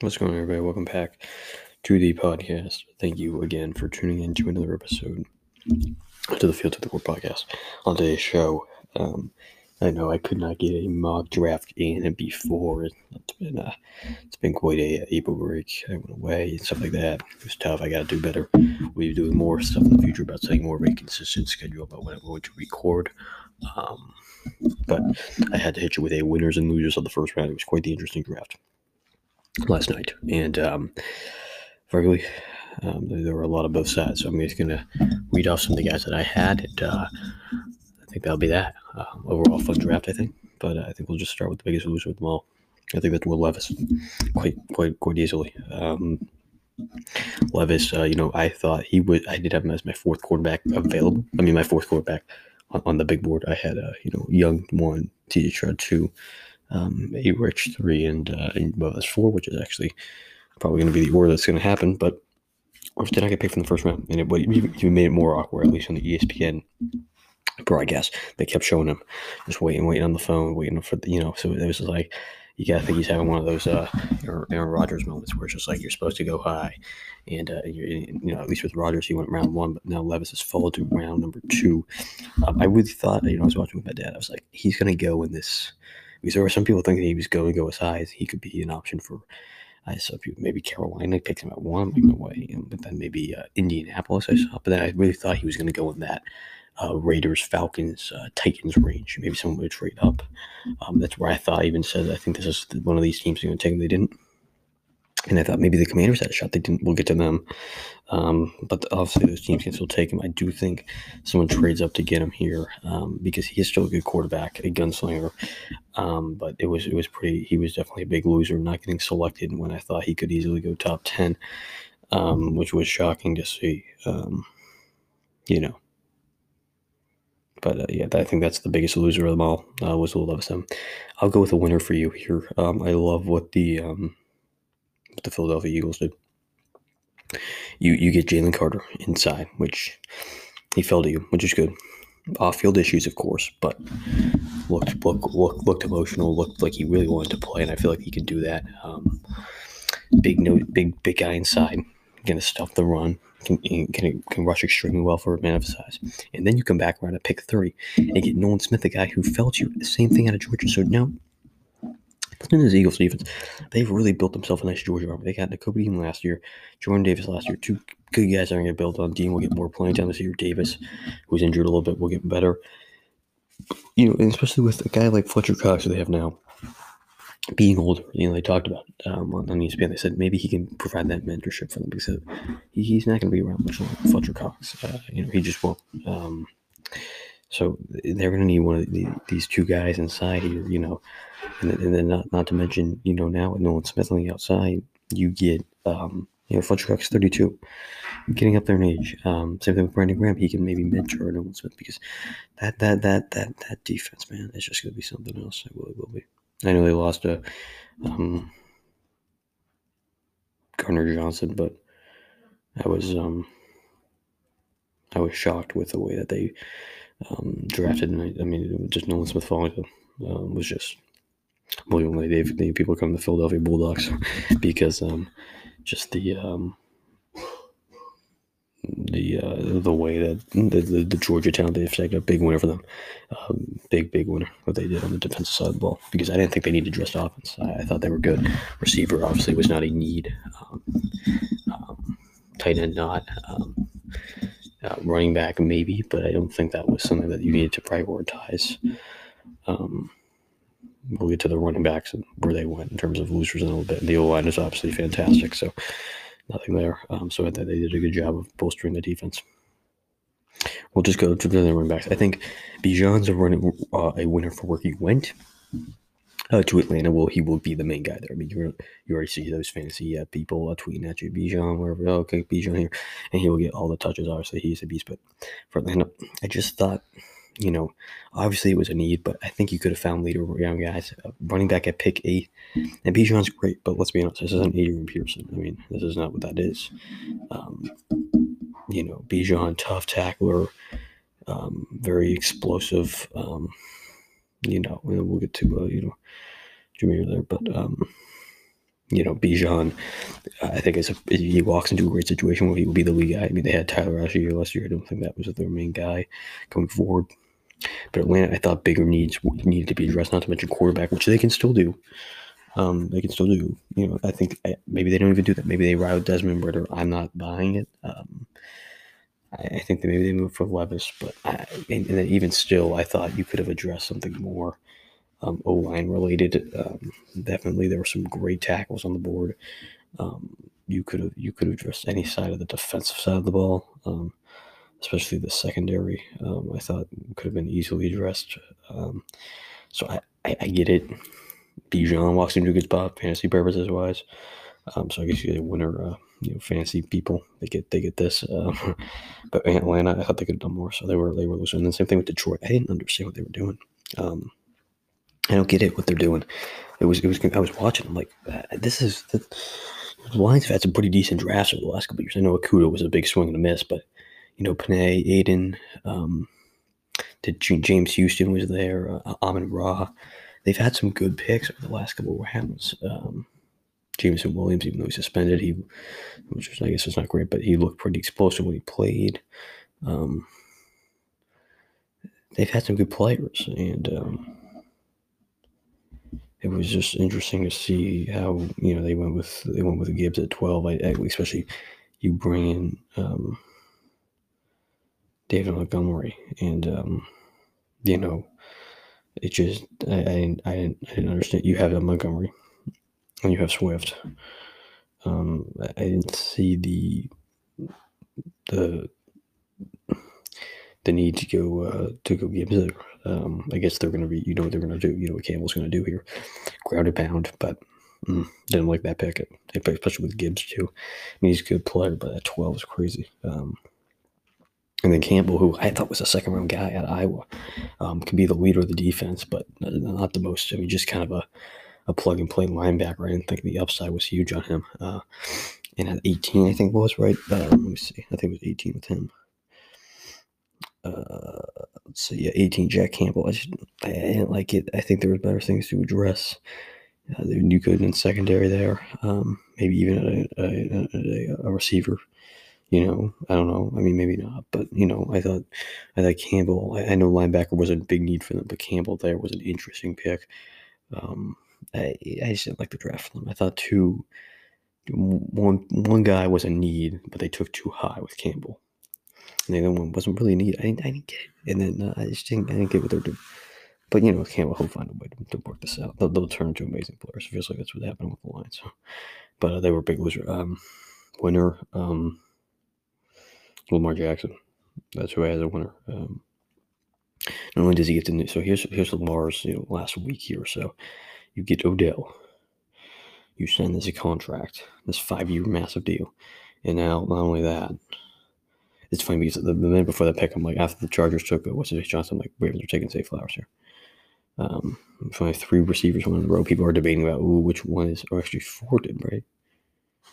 What's going on, everybody? Welcome back to the podcast. Thank you again for tuning in to another episode to the Field to the Court podcast. On today's show, um, I know I could not get a mock draft in before. It's been uh, it's been quite a, a April break. I went away and stuff like that. It was tough. I got to do better. We'll be doing more stuff in the future about setting more of a consistent schedule about when I'm going to record. Um, but I had to hit you with a winners and losers of the first round. It was quite the interesting draft last night, and um, frankly, um, there were a lot of both sides. So I'm just going to read off some of the guys that I had, and uh, I think that'll be that. Uh, overall, fun draft, I think. But uh, I think we'll just start with the biggest loser of them all. I think that's Will Levis, quite, quite, quite easily. Um, Levis, uh, you know, I thought he would. I did have him as my fourth quarterback available. I mean, my fourth quarterback on, on the big board. I had, uh, you know, Young one, CJ Stroud two, um, a Rich three, and uh, and well, that's four, which is actually probably going to be the order that's going to happen. But Rich did not get picked from the first round, and it would even made it more awkward, at least on the ESPN broadcast. They kept showing him just waiting, waiting on the phone, waiting for the, you know. So it was like you gotta think he's having one of those uh, Aaron Rodgers moments where it's just like you're supposed to go high, and uh, you know at least with Rodgers he went round one, but now Levis has followed to round number two. Um, I really thought you know I was watching with my dad. I was like he's gonna go in this because there were some people thinking he was going to go as high as he could be an option for. I saw people, maybe Carolina picked him at one, like no way, but then maybe uh, Indianapolis I saw. But then I really thought he was going to go in that uh, Raiders, Falcons, uh, Titans range. Maybe someone would trade up. Um, that's where I thought I even said I think this is one of these teams going to take him. They didn't. And I thought maybe the Commanders had a shot. They didn't. We'll get to them. Um, but obviously, those teams can still take him. I do think someone trades up to get him here um, because he is still a good quarterback, a gunslinger. Um, but it was it was pretty. He was definitely a big loser, not getting selected when I thought he could easily go top ten, um, which was shocking to see. Um, you know, but uh, yeah, I think that's the biggest loser of them all. Uh, was Will Levis. I'll go with a winner for you here. Um, I love what the the Philadelphia Eagles did. You you get Jalen Carter inside, which he fell to you, which is good. Off field issues, of course, but looked looked looked, looked emotional. Looked like he really wanted to play, and I feel like he can do that. Um, big no, big big guy inside, gonna stuff the run. Can, can, can rush extremely well for a man of his size. And then you come back around at pick three and get Nolan Smith, the guy who fell to you. The same thing out of Georgia. So now Listen to this Eagles defense. They've really built themselves a nice Georgia army. They got Nakobe Dean last year, Jordan Davis last year. Two good guys are going to build on. Dean will get more playing time this year. Davis, who's injured a little bit, will get better. You know, and especially with a guy like Fletcher Cox who they have now, being older. You know, they talked about um, on ESPN. They said maybe he can provide that mentorship for them because he's not going to be around much longer. Fletcher Cox, uh, you know, he just won't. Um, so they're going to need one of the, these two guys inside here, you know, and, and, then not not to mention, you know, now with Nolan Smith on the outside, you get, um, you know, Fletcher Cox 32, getting up there in age. Um, same thing with Brandon Graham. He can maybe mentor Nolan Smith because that that that that that defense, man, is just going to be something else. It it will be. I know they lost a um, Gardner Johnson, but I was um, I was shocked with the way that they um, drafted. And I, I mean, just Nolan Smith falling um, was just unbelievable. They, they people come to Philadelphia Bulldogs because um, just the um, the uh, the way that the, the, the Georgia town they've taken a big winner for them, um, big big winner what they did on the defensive side of the ball because I didn't think they needed dressed offense. I, I thought they were good. Receiver obviously was not a need. Um, um, tight end not. Um, uh, running back, maybe, but I don't think that was something that you needed to prioritize. Um, we'll get to the running backs and where they went in terms of losers in a little bit. The O line is obviously fantastic, so nothing there. Um, so I thought they did a good job of bolstering the defense. We'll just go to the running backs. I think Bijan's a running uh, a winner for where he went uh, to Atlanta. Well, he will be the main guy there. I mean, you you already see those fantasy uh, people uh, tweeting at you, Bijan, wherever. Oh, okay, Bijan here, and he will get all the touches. Obviously, he's a beast. But for Atlanta, I just thought, you know, obviously it was a need, but I think you could have found later young guys. Uh, running back at pick eight, and Bijan's great, but let's be honest, this isn't Adrian Peterson. I mean, this is not what that is. Um, you know, Bijan, tough tackler, um, very explosive. Um, you know, we'll get to uh, you know Jahmyr there, but um, you know, Bijan, I think it's a, he walks into a great situation where he will be the lead guy. I mean, they had Tyler Allgeier last year. I don't think that was their main guy going forward. But Atlanta, I thought bigger needs needed to be addressed. Not to mention quarterback, which they can still do. Um, they can still do. You know, I think I, maybe they don't even do that. Maybe they ride Desmond Ridder. I'm not buying it. Um, I, I, think that maybe they move for Levis, but I, and, and, then even still, I thought you could have addressed something more um, O line related. Um, definitely, there were some great tackles on the board. Um, you could have you could have addressed any side of the defensive side of the ball, um, especially the secondary. Um, I thought could have been easily addressed. Um, so I, I, I, get it. Bijan walks into a good spot, fantasy purposes wise. So I guess you get a winner. Uh, you know, fantasy people they get they get this. but Atlanta, I thought they could have done more, so they were they were losing. And the same thing with Detroit. I didn't understand what they were doing. Um, I don't get it what they're doing. It was it was I was watching. I'm like, uh, this is the, the Lions have had some pretty decent drafts over the last couple years. I know Okudah was a big swing and a miss, but you know Penei, Aidan, um, did James Houston was there, uh, Amon Ra. They've had some good picks over the last couple of rounds. Um, Jameson Williams, even though he's suspended, he, which was, I guess was not great, but he looked pretty explosive when he played. Um, they've had some good players, and um, it was just interesting to see how you know they went with they went with Gibbs at twelve. I, especially you bring in um, David Montgomery, and um, you know it just I, I, I, didn't, I didn't understand. You have Montgomery, and you have Swift. Um, I, didn't see the the the need to go uh, to go Gibbs there. Um, I guess they're going to be, you know, what they're going to do. You know what Campbell's going to do here, grounded pound. But mm, didn't like that pick, especially with Gibbs too. I mean, he's a good player, but at twelve is crazy. Um, and then Campbell, who I thought was a second round guy at Iowa, um, could be the leader of the defense, but not the most. I mean, just kind of a, a plug and play linebacker. I didn't think the upside was huge on him. Uh, and at 18, I think was right. Uh, let me see. I think it was 18 with him. Uh, let's see, yeah, 18 Jack Campbell. I just I didn't like it. I think there were better things to address. Uh, they knew good in secondary there. Um, maybe even a, a, a, a, receiver. You know, I don't know. I mean, maybe not, but you know, I thought I thought Campbell. I, I know linebacker was a big need for them, but Campbell there was an interesting pick. Um, I, I just didn't like the draft for them. I thought two, one one guy was a need, but they took too high with Campbell and the other one wasn't really neat. I didn't, I didn't get it, and then uh, I just didn't, I didn't get what they're doing. But you know, Campbell he'll find a way to, to work this out. They'll, they'll, turn into amazing players. It feels like that's what happened with the Lions. But uh, they were big loser. Um, winner, um, Lamar Jackson. That's who I had as a winner. Um, not only does he get the new, so here's here's Lamar's you know last week here or so. You get Odell. You sign this a contract, this five year massive deal, and now not only that, it's funny because the, the minute before that pick, I'm like, after the Chargers took it, what's his Johnson, I'm like, Ravens are taking Zay Flowers here. Um, finally, three receivers went in a row. People are debating about, ooh, which one is, or actually four did, right?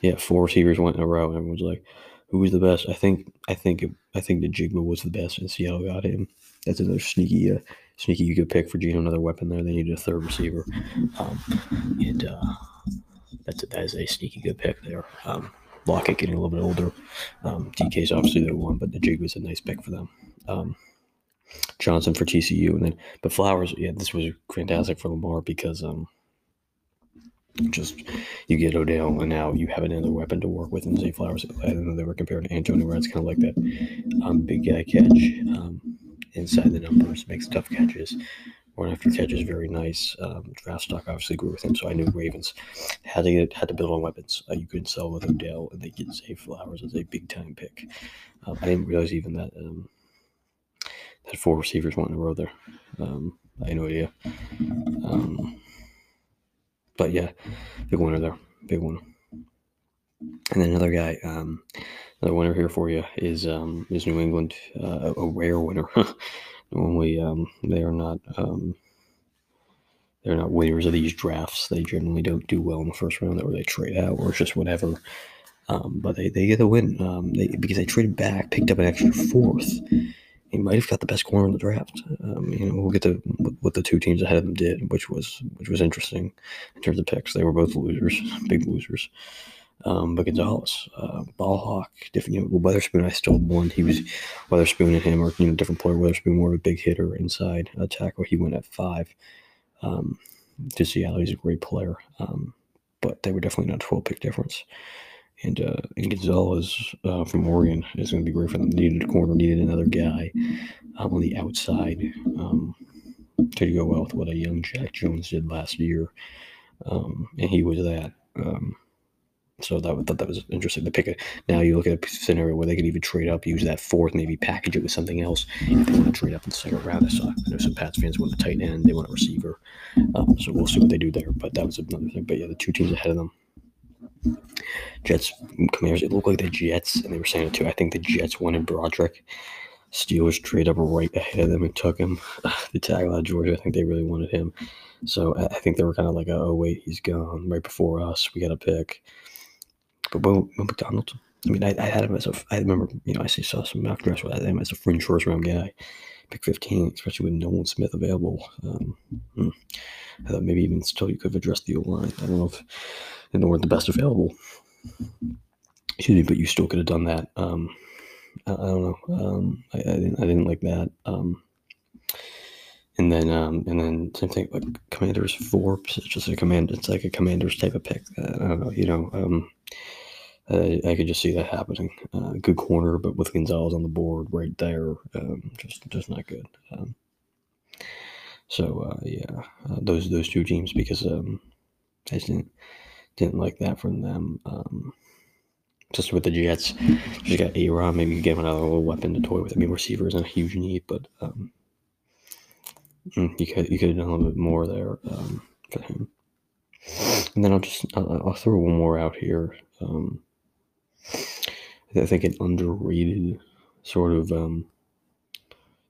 Yeah, four receivers went in a row, and everyone's like, who was the best? I think, I think, I think the Jigma was the best, and Seattle got him. That's another sneaky, uh, sneaky you could pick for Geno, another weapon there. They needed a third receiver, um, and uh, that's a, that is a sneaky good pick there. Um, Lockett getting a little bit older. Um, DK's obviously the one, but the jig was a nice pick for them. Um, Johnson for TCU, and then but Flowers, yeah, this was fantastic for Lamar because um, just you get Odell, and now you have another weapon to work with. And Zay Flowers, I don't know they were compared to Antonio Brown. It's kind of like that um, big guy catch um, inside the numbers, makes tough catches one after catch is very nice. Um, draft stock obviously grew with him, so I knew Ravens had to get, had to build on weapons. Uh, you couldn't sell with Odell, and they get Zay Flowers as a big time pick. Um, I didn't realize even that um, that four receivers went in a row there. Um, I had no idea. Um, but yeah, big winner there, big winner. And then another guy, um, another winner here for you is um, is New England, uh, a rare winner. Normally, um, they are not um, they're not winners of these drafts. They generally don't do well in the first round, or they trade out, or just whatever. Um, but they, they get a win um, they, because they traded back, picked up an extra fourth, he might have got the best corner in the draft. Um, you know, we'll get to what the two teams ahead of them did, which was which was interesting in terms of picks. They were both losers, big losers. Um, but Gonzalez, uh, ball hawk, different. You know, Witherspoon, I still won. He was Witherspoon and him, or you know, different player. Witherspoon more of a big hitter inside a tackle. He went at five. Um, to Seattle, he's a great player, um, but they were definitely not twelve pick difference. And uh, and Gonzalez uh, from Oregon is going to be great for them. Needed a corner, needed another guy um, on the outside um, to go well with what a young Jack Jones did last year, um, and he was that. Um, so that thought that was interesting to pick it. Now you look at a scenario where they could even trade up, use that fourth, maybe package it with something else. If they want to trade up in the second round, I saw. I know some Pats fans want a tight end, they want a receiver. Um, so we'll see what they do there. But that was another thing. But yeah, the two teams ahead of them. Jets, Commanders, it looked like the Jets, and they were saying it too. I think the Jets wanted Broderick. Steelers trade up right ahead of them and took him. the tackle out of Georgia, I think they really wanted him. So I think they were kind of like, oh, wait, he's gone right before us. We got a pick. But Will, Will McDonald, I mean, I, I, had him as a, I remember, you know, I saw some mock where I had him as a fringe first round guy, pick 15, especially with Nolan Smith available. Um, hmm. I thought maybe even still you could have addressed the O line. I don't know if they weren't the best available. Excuse me, but you still could have done that. Um, I, I, don't know. Um, I, I, didn't, I didn't like that. Um, and then, um, and then same thing like Commanders four, it's just a command. It's like a Commanders type of pick. I don't know. You know, um, uh, I could just see that happening. Uh, good corner, but with Gonzalez on the board right there, um, just just not good. Um, so uh, yeah, uh, those those two teams because um, I just didn't didn't like that from them. Um, just with the Jets, you got A Rod, maybe you get another little weapon to toy with. I mean, receiver isn't a huge need, but um, mm, you could you could have done a little bit more there um, for him. And then I'll just I'll, I'll throw one more out here. Um, I think an underrated sort of um,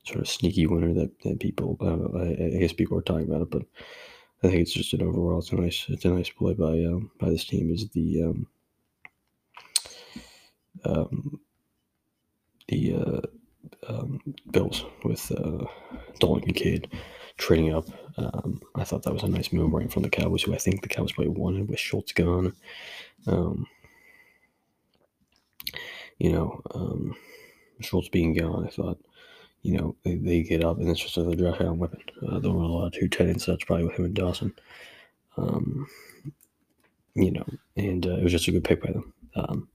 sort of sneaky winner that, that people uh, I, I, guess people are talking about it, but I think it's just an overall it's a nice it's a nice play by um, by this team is the um, um, the uh, um, Bills with uh, Dalton Kincaid trading up. Um, I thought that was a nice move right from the Cowboys, who I think the Cowboys probably wanted with Schultz gone. Um, you know, um, Schultz being gone, I thought, you know, they, they get up and it's just another draft down weapon. Uh, they were a lot of two so that's probably with him and Dawson. Um, you know, and uh, it was just a good pick by them. Um,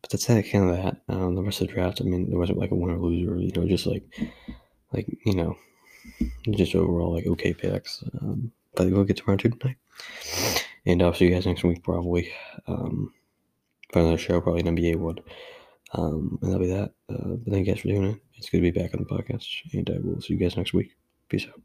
but that's kind of that. Um, the rest of the draft, I mean, there wasn't like a winner loser, you know, just like, like you know, just overall like okay picks. Um, but we'll get to round two tonight, and I'll see you guys next week probably. Um, another show, probably an NBA one. Um, and that'll be that. Uh, but thank you guys for doing it. It's good to be back on the podcast, and I will see you guys next week. Peace out.